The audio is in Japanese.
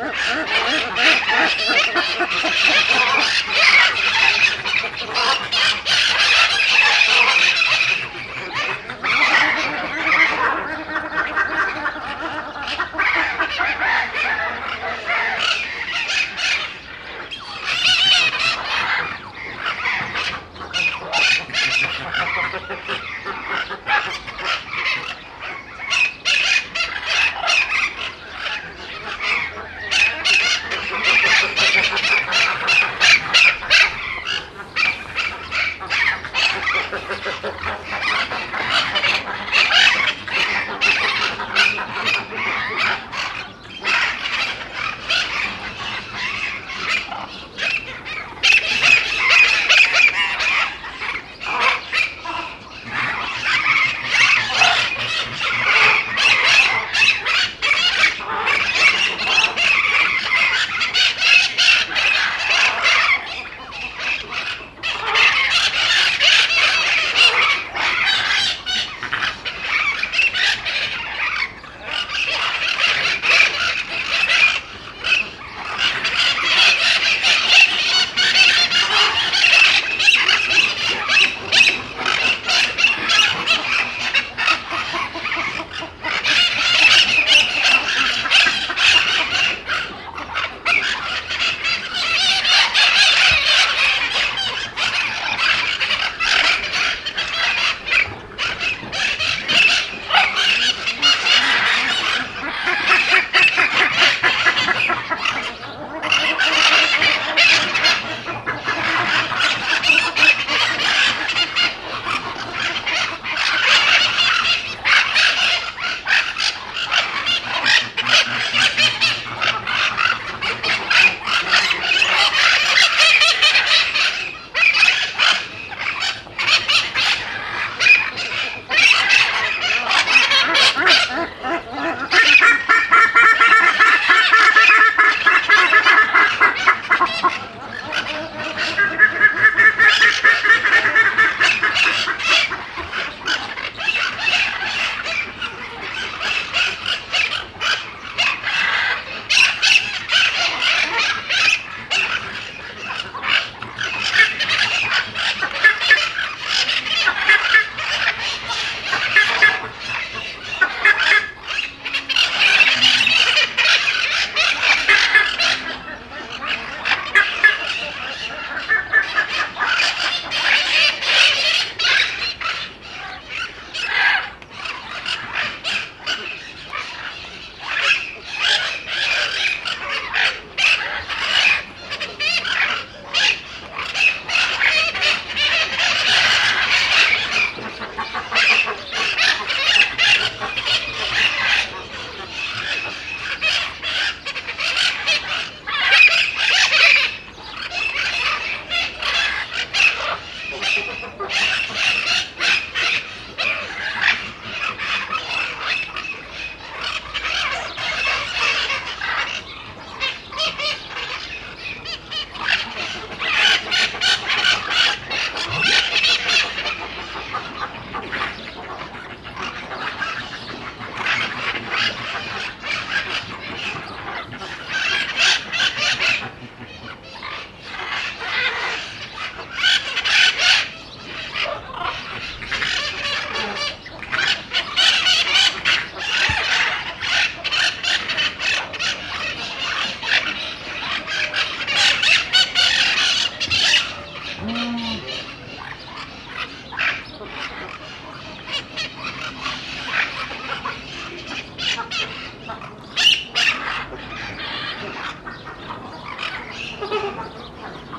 Uh, uh, uh. ハハハハ!